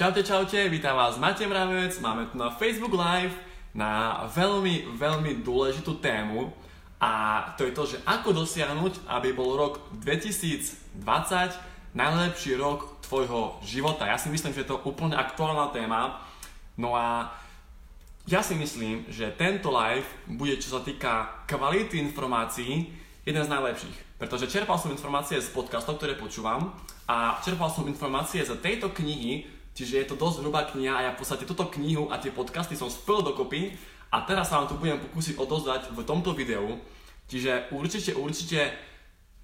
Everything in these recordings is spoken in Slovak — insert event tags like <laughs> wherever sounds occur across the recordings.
Čaute, čaute, vítam vás Matej Mravec, máme tu na Facebook Live na veľmi, veľmi dôležitú tému a to je to, že ako dosiahnuť, aby bol rok 2020 najlepší rok tvojho života. Ja si myslím, že je to úplne aktuálna téma. No a ja si myslím, že tento live bude, čo sa týka kvality informácií, jeden z najlepších. Pretože čerpal som informácie z podcastov, ktoré počúvam a čerpal som informácie z tejto knihy, čiže je to dosť hrubá kniha a ja v podstate túto knihu a tie podcasty som spil dokopy a teraz sa vám tu budem pokúsiť odozdať v tomto videu. Čiže určite, určite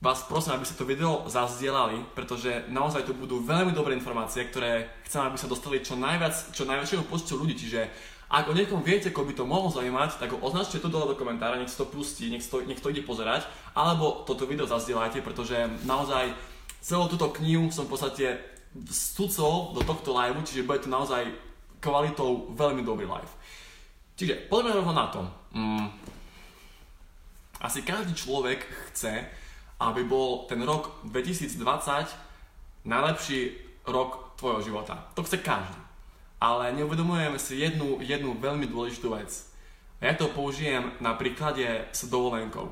vás prosím, aby ste to video zazdielali, pretože naozaj to budú veľmi dobré informácie, ktoré chcem, aby sa dostali čo najviac, čo najväčšieho počtu ľudí. Čiže ak o niekom viete, koho by to mohlo zaujímať, tak ho označte tu dole do komentára, nech to pustí, nech to, nech to ide pozerať, alebo toto video zazdielajte, pretože naozaj celú túto knihu som v podstate vstúcol do tohto live, čiže bude to naozaj kvalitou veľmi dobrý live. Čiže poďme rovno na to. Mm. Asi každý človek chce, aby bol ten rok 2020 najlepší rok tvojho života. To chce každý ale neuvedomujeme si jednu, jednu veľmi dôležitú vec. Ja to použijem na príklade s dovolenkou.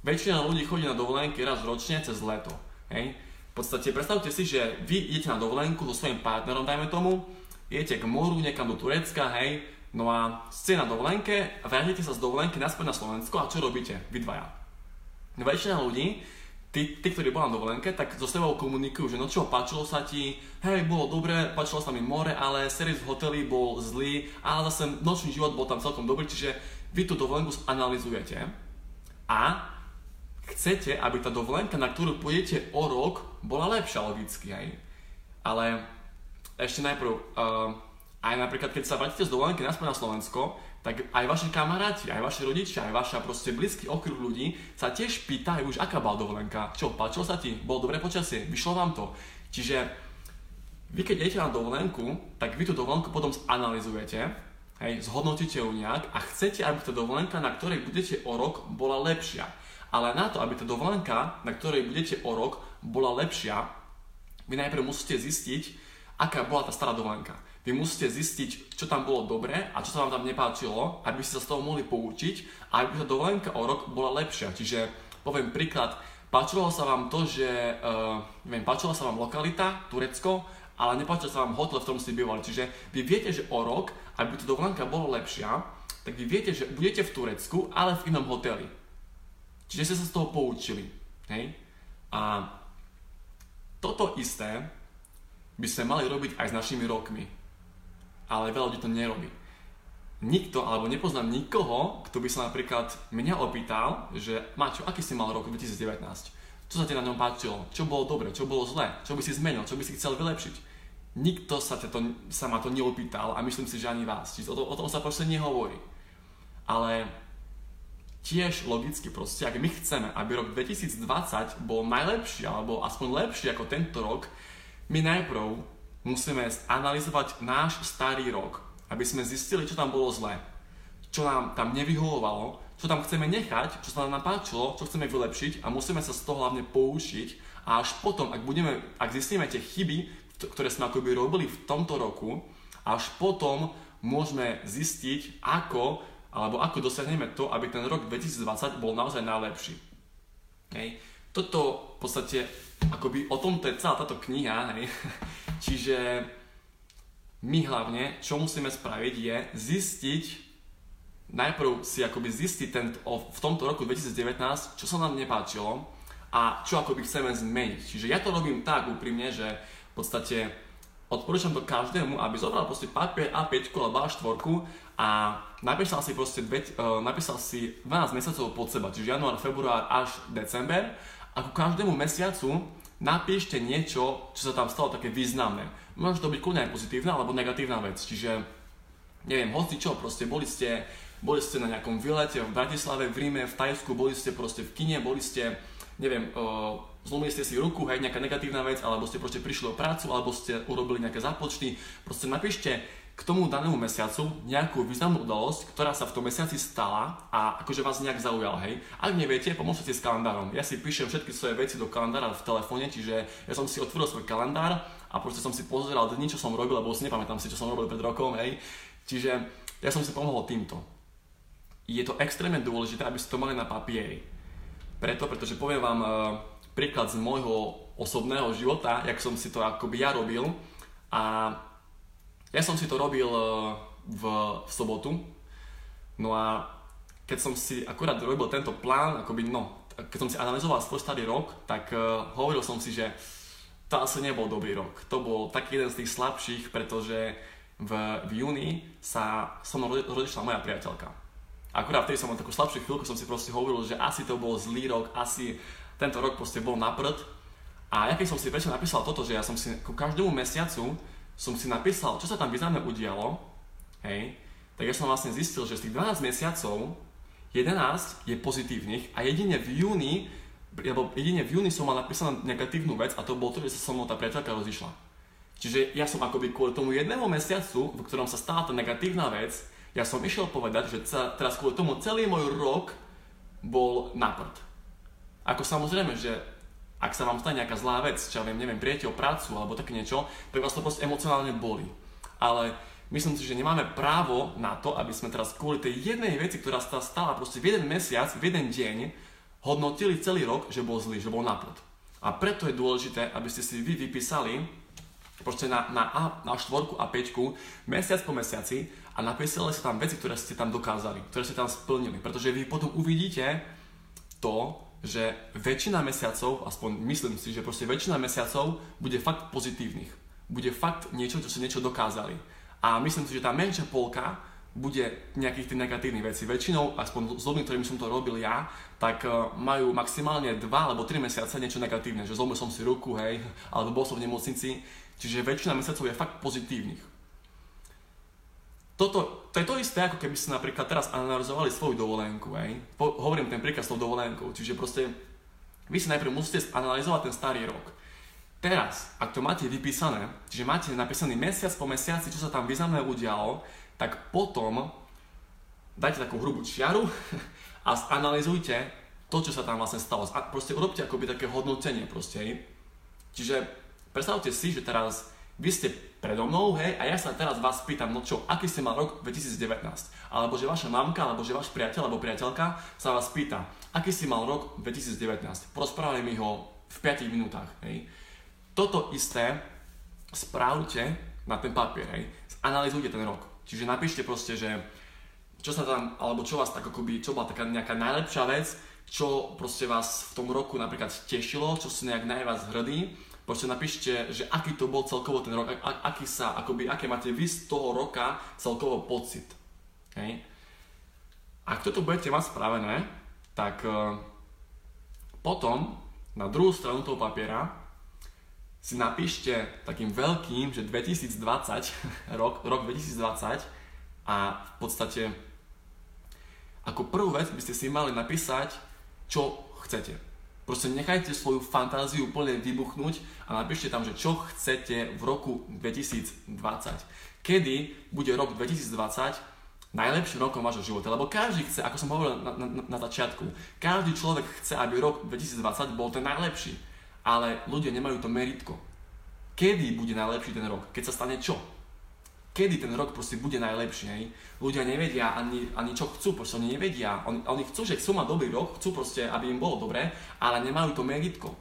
Väčšina ľudí chodí na dovolenky raz ročne cez leto. Hej? V podstate predstavte si, že vy idete na dovolenku so svojím partnerom, dajme tomu, idete k moru, niekam do Turecka, hej, no a ste na dovolenke vrátite sa z dovolenky naspäť na Slovensko a čo robíte? Vy dvaja. No väčšina ľudí tí, tí, ktorí boli na dovolenke, tak so sebou komunikujú, že no čo, páčilo sa ti, hej, bolo dobre, páčilo sa mi more, ale servis v hoteli bol zlý, ale zase nočný život bol tam celkom dobrý, čiže vy tú dovolenku analizujete a chcete, aby tá dovolenka, na ktorú pôjdete o rok, bola lepšia logicky, hej. Ale ešte najprv, uh, aj napríklad, keď sa vrátite z dovolenky naspäť na Slovensko, tak aj vaši kamaráti, aj vaši rodičia, aj vaša proste blízky okruh ľudí sa tiež pýtajú už, aká bola dovolenka, čo, páčilo sa ti, bolo dobré počasie, vyšlo vám to. Čiže vy keď idete na dovolenku, tak vy tú dovolenku potom zanalizujete, hej, zhodnotíte ju nejak a chcete, aby tá dovolenka, na ktorej budete o rok, bola lepšia. Ale na to, aby tá dovolenka, na ktorej budete o rok, bola lepšia, vy najprv musíte zistiť, aká bola tá stará dovolenka. Vy musíte zistiť, čo tam bolo dobré a čo sa vám tam nepáčilo, aby ste sa z toho mohli poučiť a aby tá dovolenka o rok bola lepšia. Čiže poviem príklad, páčilo sa vám to, že uh, neviem, páčila sa vám lokalita, Turecko, ale nepáčil sa vám hotel, v ktorom ste bývali. Čiže vy viete, že o rok, aby tá dovolenka bola lepšia, tak vy viete, že budete v Turecku, ale v inom hoteli. Čiže ste sa z toho poučili. Hej? A toto isté by sme mali robiť aj s našimi rokmi ale veľa ľudí to nerobí. Nikto, alebo nepoznám nikoho, kto by sa napríklad mňa opýtal, že Maťo, aký si mal rok 2019? Čo sa ti na ňom páčilo? Čo bolo dobre? Čo bolo zlé? Čo by si zmenil? Čo by si chcel vylepšiť? Nikto sa, to, sa ma to neopýtal a myslím si, že ani vás. Čiže o, to, o tom sa proste nehovorí. Ale tiež logicky proste, ak my chceme, aby rok 2020 bol najlepší, alebo aspoň lepší ako tento rok, my najprv musíme analyzovať náš starý rok, aby sme zistili, čo tam bolo zlé, čo nám tam nevyhovovalo, čo tam chceme nechať, čo sa nám napáčilo, čo chceme vylepšiť a musíme sa z toho hlavne poučiť a až potom, ak, budeme, ak zistíme tie chyby, ktoré sme akoby robili v tomto roku, až potom môžeme zistiť, ako alebo ako dosiahneme to, aby ten rok 2020 bol naozaj najlepší. Hej. Toto v podstate, akoby o tomto je celá táto kniha, hej. <laughs> Čiže my hlavne, čo musíme spraviť je zistiť, najprv si akoby zistiť ten, v tomto roku 2019, čo sa nám nepáčilo a čo akoby chceme zmeniť. Čiže ja to robím tak úprimne, že v podstate odporúčam to každému, aby zobral proste papier A5 alebo A4 a napísal si proste dve, uh, napísal si 12 mesiacov pod seba, čiže január, február až december a ku každému mesiacu napíšte niečo, čo sa tam stalo také významné. Môže to byť kľudne aj pozitívna alebo negatívna vec. Čiže, neviem, hoci čo, proste boli ste, boli ste na nejakom vylete v Bratislave, v Ríme, v Tajsku, boli ste proste v kine, boli ste, neviem, uh, zlomili ste si ruku, hej, nejaká negatívna vec, alebo ste proste prišli o prácu, alebo ste urobili nejaké zápočty. Proste napíšte k tomu danému mesiacu nejakú významnú udalosť, ktorá sa v tom mesiaci stala a akože vás nejak zaujal, hej. Ak neviete, pomôžte si s kalendárom. Ja si píšem všetky svoje veci do kalendára v telefóne, čiže ja som si otvoril svoj kalendár a proste som si pozeral dni, čo som robil, lebo si nepamätám si, čo som robil pred rokom, hej. Čiže ja som si pomohol týmto. Je to extrémne dôležité, aby ste to mali na papieri. Preto, pretože poviem vám uh, príklad z môjho osobného života, jak som si to akoby ja robil a ja som si to robil eh, v, v sobotu, no a keď som si akurát robil tento plán, akoby no, keď som si analyzoval svoj starý rok, tak uh, hovoril som si, že to asi nebol dobrý rok. To bol taký jeden z tých slabších, pretože v, v júni sa so mnou rodišla moja priateľka. Akurát vtedy som mal takú slabšiu chvíľku, som si proste hovoril, že asi to bol zlý rok, asi tento rok proste bol na prd. A ja keď som si prečo napísal toto, že ja som si ku každému mesiacu som si napísal, čo sa tam významne udialo, hej, tak ja som vlastne zistil, že z tých 12 mesiacov 11 je pozitívnych a jedine v júni, lebo jedine v júni som mal napísanú negatívnu vec a to bolo to, že sa so mnou tá priateľka rozišla. Čiže ja som akoby kvôli tomu jednému mesiacu, v ktorom sa stala tá negatívna vec, ja som išiel povedať, že teraz kvôli tomu celý môj rok bol na prd. Ako samozrejme, že ak sa vám stane nejaká zlá vec, čo ja viem, neviem, prijete o prácu alebo také niečo, tak vás to proste emocionálne boli. Ale myslím si, že nemáme právo na to, aby sme teraz kvôli tej jednej veci, ktorá sa stala proste v jeden mesiac, v jeden deň, hodnotili celý rok, že bol zlý, že bol naplod. A preto je dôležité, aby ste si vy vypísali proste na, na, A, na štvorku a peťku mesiac po mesiaci a napísali sa tam veci, ktoré ste tam dokázali, ktoré ste tam splnili. Pretože vy potom uvidíte to, že väčšina mesiacov, aspoň myslím si, že proste väčšina mesiacov bude fakt pozitívnych. Bude fakt niečo, čo si niečo dokázali. A myslím si, že tá menšia polka bude nejakých tých negatívnych vecí. Väčšinou, aspoň s ľuďmi, ktorými som to robil ja, tak uh, majú maximálne 2 alebo 3 mesiace niečo negatívne, že zlomil som si ruku, hej, <laughs> alebo bol som v nemocnici. Čiže väčšina mesiacov je fakt pozitívnych toto, to je to isté, ako keby ste napríklad teraz analyzovali svoju dovolenku, hej. Po, hovorím ten príklad s tou dovolenkou, čiže proste vy si najprv musíte analyzovať ten starý rok. Teraz, ak to máte vypísané, čiže máte napísaný mesiac po mesiaci, čo sa tam významné udialo, tak potom dajte takú hrubú čiaru <laughs> a zanalizujte to, čo sa tam vlastne stalo. A proste urobte akoby také hodnotenie proste. Čiže predstavte si, že teraz vy ste predo mnou, hej, a ja sa teraz vás pýtam, no čo, aký ste mal rok 2019? Alebo že vaša mamka, alebo že váš priateľ, alebo priateľka sa vás pýta, aký si mal rok 2019? Porozprávali mi ho v 5 minútach, hej. Toto isté správte na ten papier, hej. Analizujte ten rok. Čiže napíšte proste, že čo sa tam, alebo čo vás tak akoby, čo bola taká nejaká najlepšia vec, čo proste vás v tom roku napríklad tešilo, čo ste nejak najviac hrdí Proste napíšte, že aký to bol celkovo ten rok, aký sa, akoby, aké máte vy z toho roka celkovo pocit. Hej. Ak toto budete mať spravené, tak uh, potom na druhú stranu toho papiera si napíšte takým veľkým, že 2020, <laughs> rok, rok 2020 a v podstate ako prvú vec by ste si mali napísať, čo chcete. Proste nechajte svoju fantáziu úplne vybuchnúť a napíšte tam, že čo chcete v roku 2020. Kedy bude rok 2020 najlepším rokom vášho života. Lebo každý chce, ako som hovoril na, na, na začiatku, každý človek chce, aby rok 2020 bol ten najlepší. Ale ľudia nemajú to meritko. Kedy bude najlepší ten rok? Keď sa stane čo? Kedy ten rok proste bude najlepší, hej. Ľudia nevedia ani, ani čo chcú, proste oni nevedia. Oni, oni chcú, že chcú mať dobrý rok, chcú proste, aby im bolo dobré, ale nemajú to meritko.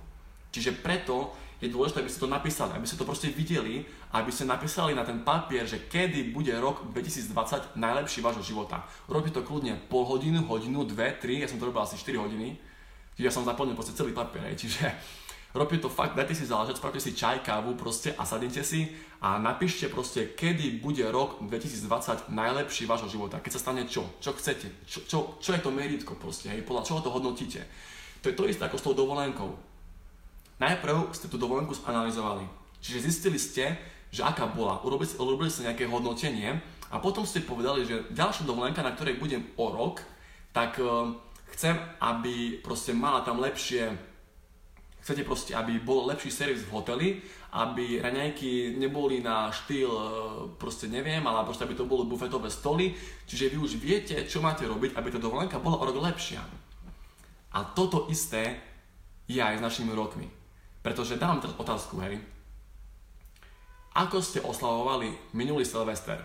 Čiže preto je dôležité, aby ste to napísali, aby ste to proste videli, aby ste napísali na ten papier, že kedy bude rok 2020 najlepší vášho života. Robíte to kľudne pol hodinu, hodinu, dve, tri, ja som to robil asi 4 hodiny, čiže ja som zaplnil proste celý papier, hej. čiže robte to fakt, dajte si záležať, spravte si čaj, kávu proste a sadnite si a napíšte proste, kedy bude rok 2020 najlepší vášho života. Keď sa stane čo? Čo chcete? Čo, čo, čo je to meritko proste? Hej? Podľa čoho to hodnotíte? To je to isté ako s tou dovolenkou. Najprv ste tú dovolenku zanalizovali. Čiže zistili ste, že aká bola. Urobili, urobili ste nejaké hodnotenie a potom ste povedali, že ďalšia dovolenka, na ktorej budem o rok, tak uh, chcem, aby proste mala tam lepšie chcete proste, aby bol lepší servis v hoteli, aby raňajky neboli na štýl, e, proste neviem, ale proste aby to bolo bufetové stoly, čiže vy už viete, čo máte robiť, aby tá dovolenka bola o rok lepšia. A toto isté je aj s našimi rokmi. Pretože dám teraz otázku, hej. Ako ste oslavovali minulý Silvester?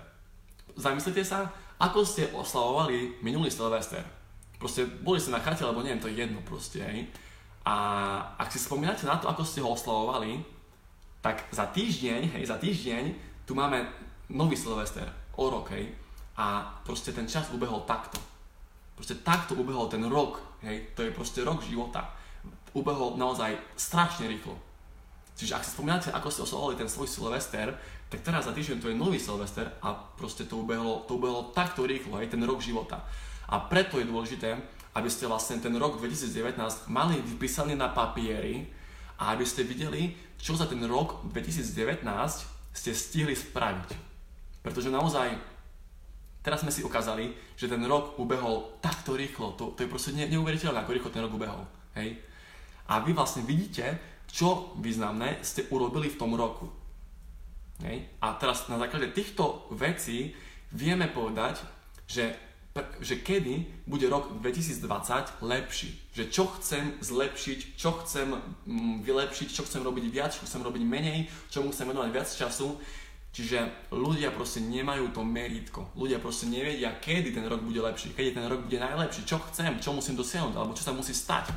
Zamyslite sa, ako ste oslavovali minulý Silvester? Proste boli ste na chate, alebo neviem, to je jedno proste, hej. A ak si spomínate na to, ako ste ho oslavovali, tak za týždeň, hej, za týždeň tu máme nový Silvester, o rok, hej. A proste ten čas ubehol takto. Proste takto ubehol ten rok, hej. To je proste rok života. Ubehol naozaj strašne rýchlo. Čiže ak si spomínate, ako ste oslovali ten svoj Silvester, tak teraz za týždeň to je nový Silvester a proste to ubehlo, to ubehlo takto rýchlo, aj ten rok života. A preto je dôležité, aby ste vlastne ten rok 2019 mali vypísaný na papieri a aby ste videli, čo za ten rok 2019 ste stihli spraviť. Pretože naozaj teraz sme si ukázali, že ten rok ubehol takto rýchlo. To, to je proste ne, neuveriteľné, ako rýchlo ten rok ubehol. Hej? A vy vlastne vidíte, čo významné ste urobili v tom roku. Hej? A teraz na základe týchto vecí vieme povedať, že, že kedy bude rok 2020 lepší. Že čo chcem zlepšiť, čo chcem mm, vylepšiť, čo chcem robiť viac, čo chcem robiť menej, čomu chcem venovať viac času. Čiže ľudia proste nemajú to meritko. Ľudia proste nevedia, kedy ten rok bude lepší, kedy ten rok bude najlepší, čo chcem, čo musím dosiahnuť, alebo čo sa musí stať.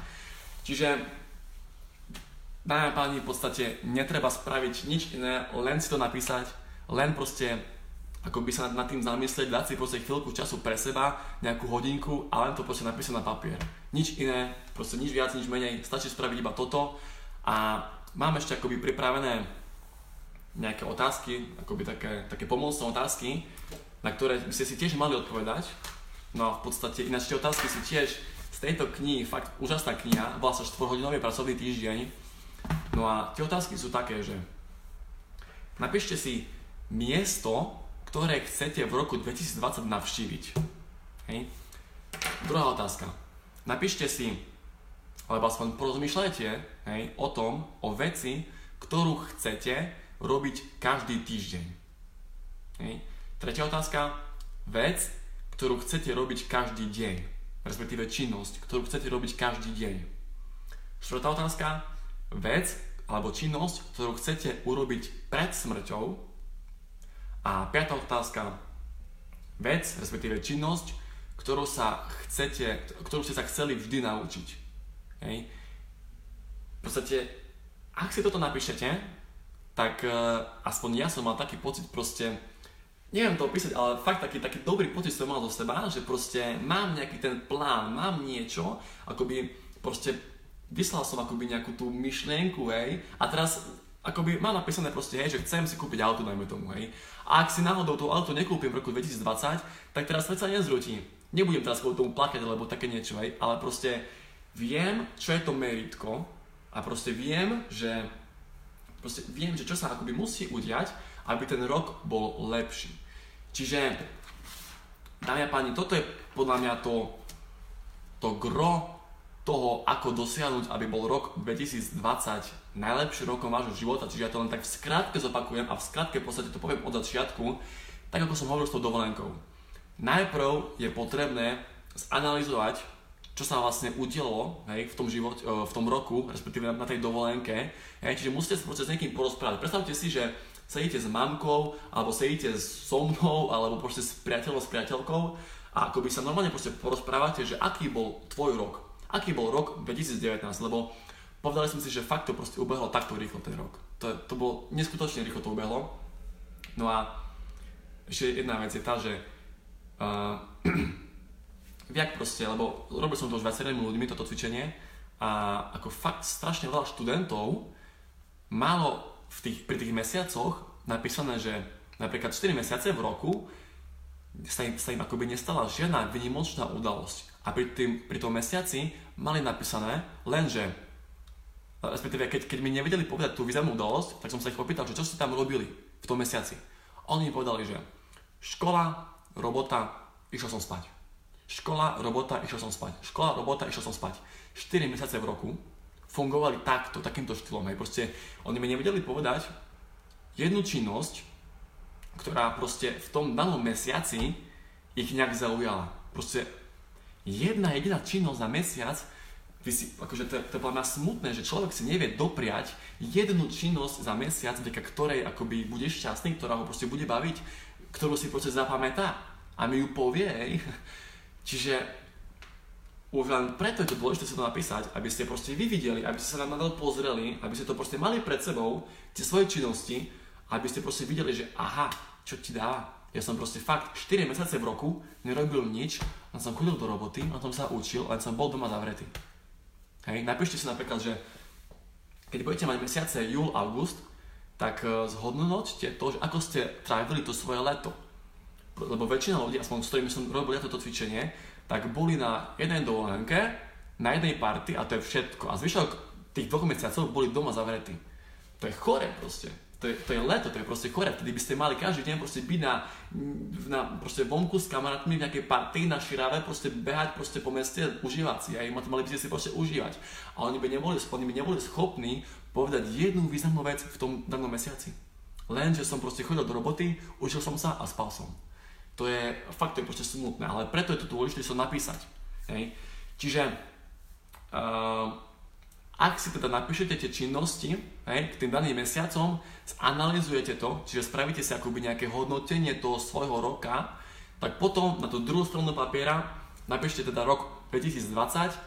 Čiže Dámy a páni, v podstate netreba spraviť nič iné, len si to napísať, len proste ako by sa nad tým zamyslieť, dať si proste chvíľku času pre seba, nejakú hodinku a len to proste napísať na papier. Nič iné, proste nič viac, nič menej, stačí spraviť iba toto a mám ešte akoby pripravené nejaké otázky, akoby také, také pomocné otázky, na ktoré by ste si tiež mali odpovedať. No a v podstate ináč tie otázky sú tiež z tejto knihy, fakt úžasná kniha, bola sa 4-hodinový pracovný týždeň, No a tie otázky sú také, že napíšte si miesto, ktoré chcete v roku 2020 navštíviť. Hej. Druhá otázka. Napíšte si, alebo aspoň porozmýšľajte hej, o tom, o veci, ktorú chcete robiť každý týždeň. Hej. Tretia otázka. Vec, ktorú chcete robiť každý deň. Respektíve činnosť, ktorú chcete robiť každý deň. Štvrtá otázka vec alebo činnosť, ktorú chcete urobiť pred smrťou. A piatá otázka, vec, respektíve činnosť, ktorú, sa chcete, ktorú ste sa chceli vždy naučiť. Hej. V podstate, ak si toto napíšete, tak uh, aspoň ja som mal taký pocit proste, neviem to opísať, ale fakt taký, taký dobrý pocit som mal zo seba, že proste mám nejaký ten plán, mám niečo, akoby proste vyslal som akoby nejakú tú myšlienku, hej, a teraz akoby mám napísané proste, hej, že chcem si kúpiť auto, dajme tomu, hej. A ak si náhodou to auto nekúpim v roku 2020, tak teraz svet sa nezrúti. Nebudem teraz kvôli tomu plakať, alebo také niečo, hej, ale proste viem, čo je to meritko a proste viem, že proste viem, že čo sa akoby musí udiať, aby ten rok bol lepší. Čiže, dámy a páni, toto je podľa mňa to, to gro toho, ako dosiahnuť, aby bol rok 2020 najlepší rokom vášho života, čiže ja to len tak v skratke zopakujem a v skratke v podstate to poviem od začiatku, tak ako som hovoril s tou dovolenkou. Najprv je potrebné zanalizovať, čo sa vlastne udialo hej, v, tom život, e, v tom roku, respektíve na, na tej dovolenke. Hej, čiže musíte sa s niekým porozprávať. Predstavte si, že sedíte s mamkou, alebo sedíte so mnou, alebo proste s priateľom, s priateľkou a akoby sa normálne proste porozprávate, že aký bol tvoj rok, aký bol rok 2019, lebo povedali sme si, že fakt to proste ubehlo takto rýchlo ten rok. To, to bolo neskutočne rýchlo to ubehlo. No a ešte jedna vec je tá, že <clears throat> uh, viac proste, lebo robil som to už viacerými ľuďmi, toto cvičenie, a ako fakt strašne veľa študentov malo v tých, pri tých mesiacoch napísané, že napríklad 4 mesiace v roku sa im, sa im akoby nestala žiadna vynimočná udalosť. A pri, tým, pri tom mesiaci mali napísané len, že respektíve keď, keď mi nevedeli povedať tú významnú udalosť, tak som sa ich opýtal, že čo ste tam robili v tom mesiaci. Oni mi povedali, že škola, robota, išiel som spať. Škola, robota, išiel som spať. Škola, robota, išiel som spať. 4 mesiace v roku, fungovali takto, takýmto štýlom. Hej. Proste oni mi nevedeli povedať jednu činnosť, ktorá proste v tom danom mesiaci ich nejak zaujala. Proste jedna jediná činnosť za mesiac, vy si, akože to, to je podľa smutné, že človek si nevie dopriať jednu činnosť za mesiac, vďaka ktorej akoby bude šťastný, ktorá ho proste bude baviť, ktorú si proste zapamätá a mi ju povie. Čiže už len preto je to dôležité sa to napísať, aby ste proste vy videli, aby ste sa na to pozreli, aby ste to proste mali pred sebou, tie svoje činnosti, aby ste proste videli, že aha, čo ti dá. Ja som proste fakt 4 mesiace v roku nerobil nič, len som chodil do roboty, len som sa učil, len som bol doma zavretý. Hej, napíšte si napríklad, že keď budete mať mesiace júl, august, tak uh, zhodnoťte to, že ako ste trávili to svoje leto. Lebo väčšina ľudí, aspoň s ktorými som robil ja toto cvičenie, tak boli na jednej dovolenke, na jednej party a to je všetko. A zvyšok tých dvoch mesiacov boli doma zavretí. To je chore proste. To je, to je leto, to je proste chore. Vtedy by ste mali každý deň proste byť na, na proste vonku s kamarátmi v nejakej party na širave, proste behať proste po meste, užívať si. Aj mali by ste si proste užívať. A oni by neboli, oni by neboli schopní povedať jednu významnú vec v tom danom mesiaci. Len, že som proste chodil do roboty, učil som sa a spal som. To je, fakt to je proste smutné, ale preto je to dôležité sa napísať. Hej. Čiže uh, ak si teda napíšete tie činnosti hej, k tým daným mesiacom, zanalizujete to, čiže spravíte si akoby nejaké hodnotenie toho svojho roka, tak potom na tú druhú stranu papiera napíšte teda rok 2020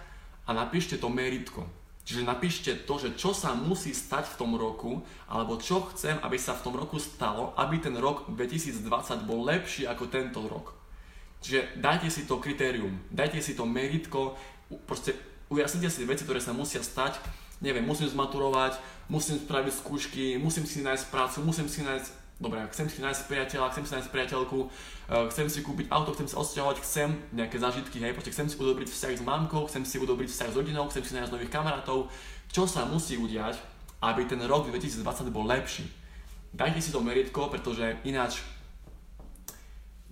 a napíšte to meritko. Čiže napíšte to, že čo sa musí stať v tom roku, alebo čo chcem, aby sa v tom roku stalo, aby ten rok 2020 bol lepší ako tento rok. Čiže dajte si to kritérium, dajte si to meritko, proste ujasnite si veci, ktoré sa musia stať. Neviem, musím zmaturovať, musím spraviť skúšky, musím si nájsť prácu, musím si nájsť Dobre, chcem si nájsť priateľa, chcem si nájsť priateľku, eh, chcem si kúpiť auto, chcem sa odsťahovať, chcem nejaké zážitky, hej, proste chcem si udobriť vzťah s mamkou, chcem si udobriť vzťah s rodinou, chcem si nájsť nových kamarátov. Čo sa musí udiať, aby ten rok 2020 bol lepší? Dajte si to meritko, pretože ináč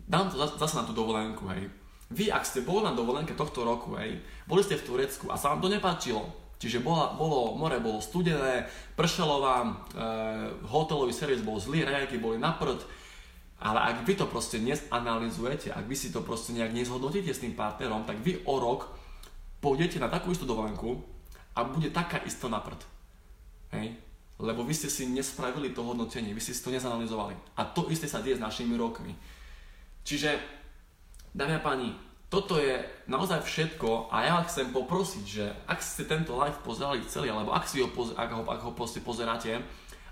dám to zase na tú dovolenku, hej. Vy, ak ste boli na dovolenke tohto roku, hej, boli ste v Turecku a sa vám to nepáčilo, Čiže bola, bolo, more bolo studené, pršalo vám, e, hotelový servis bol zlý, rajaky boli na prd, ale ak vy to proste nezanalizujete, ak vy si to proste nejak nezhodnotíte s tým partnerom, tak vy o rok pôjdete na takú istú dovolenku a bude taká isto na prd. Hej? Lebo vy ste si nespravili to hodnotenie, vy ste si to nezanalizovali. A to isté sa deje s našimi rokmi. Čiže, dámy a páni, toto je naozaj všetko a ja chcem poprosiť, že ak ste tento live pozerali celý, alebo ak, si ho, poz- ak ho, ak ho pozeráte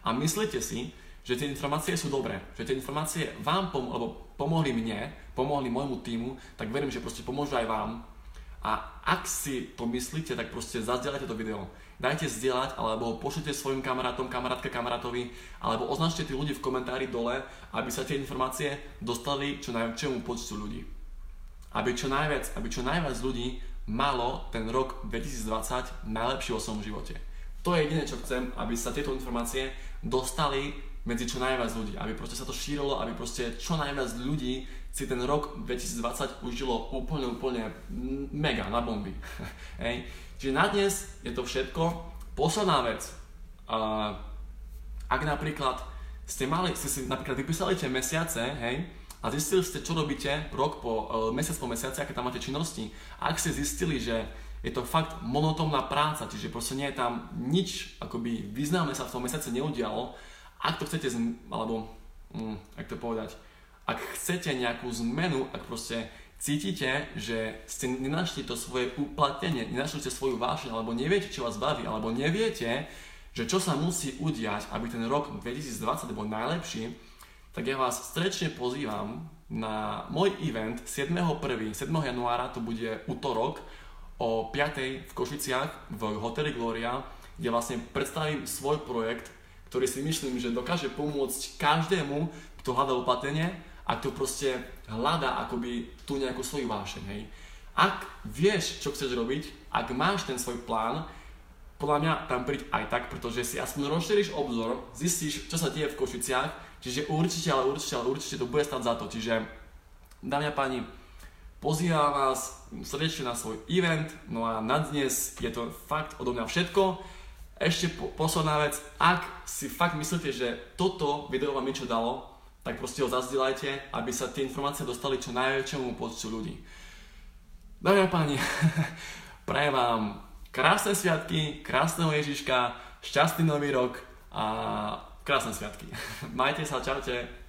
a myslíte si, že tie informácie sú dobré, že tie informácie vám pom- alebo pomohli mne, pomohli môjmu týmu, tak verím, že proste pomôžu aj vám. A ak si to myslíte, tak proste zazdieľajte to video. Dajte zdieľať, alebo ho pošlite svojim kamarátom, kamarátka, kamarátovi, alebo označte tí ľudí v komentári dole, aby sa tie informácie dostali čo najväčšiemu počtu ľudí aby čo najviac, aby čo najviac ľudí malo ten rok 2020 najlepší vo svojom živote. To je jediné, čo chcem, aby sa tieto informácie dostali medzi čo najviac ľudí, aby proste sa to šírilo, aby proste čo najviac ľudí si ten rok 2020 užilo úplne, úplne mega na bomby. <laughs> hej. Čiže na dnes je to všetko. Posledná vec. Uh, ak napríklad ste mali, ste si napríklad vypísali tie mesiace, hej, a zistili ste, čo robíte rok po, uh, mesiac po mesiaci, aké tam máte činnosti. Ak ste zistili, že je to fakt monotónna práca, čiže proste nie je tam nič, akoby významné sa v tom mesiace neudialo, ak to chcete, alebo, um, ak to povedať, ak chcete nejakú zmenu, ak proste cítite, že ste nenašli to svoje uplatnenie, nenašli ste svoju vášeň, alebo neviete, čo vás baví, alebo neviete, že čo sa musí udiať, aby ten rok 2020 bol najlepší, tak ja vás strečne pozývam na môj event 7.1. 7. januára, to bude útorok o 5. v Košiciach v hoteli Gloria, kde vlastne predstavím svoj projekt, ktorý si myslím, že dokáže pomôcť každému, kto hľadá uplatnenie a kto proste hľadá akoby tú nejakú svoju vášeň. Hej. Ak vieš, čo chceš robiť, ak máš ten svoj plán, podľa mňa tam príď aj tak, pretože si aspoň rozšíriš obzor, zistíš, čo sa deje v Košiciach, čiže určite, ale určite, ale určite to bude stať za to. Čiže, dámy a páni, pozývam vás srdečne na svoj event, no a na dnes je to fakt odo mňa všetko. Ešte po, posledná vec, ak si fakt myslíte, že toto video vám niečo dalo, tak proste ho zazdieľajte, aby sa tie informácie dostali čo najväčšiemu počtu ľudí. Dámy a páni, <laughs> prajem vám Krásne sviatky, krásneho Ježiška, šťastný nový rok a krásne sviatky. <laughs> Majte sa, čaute.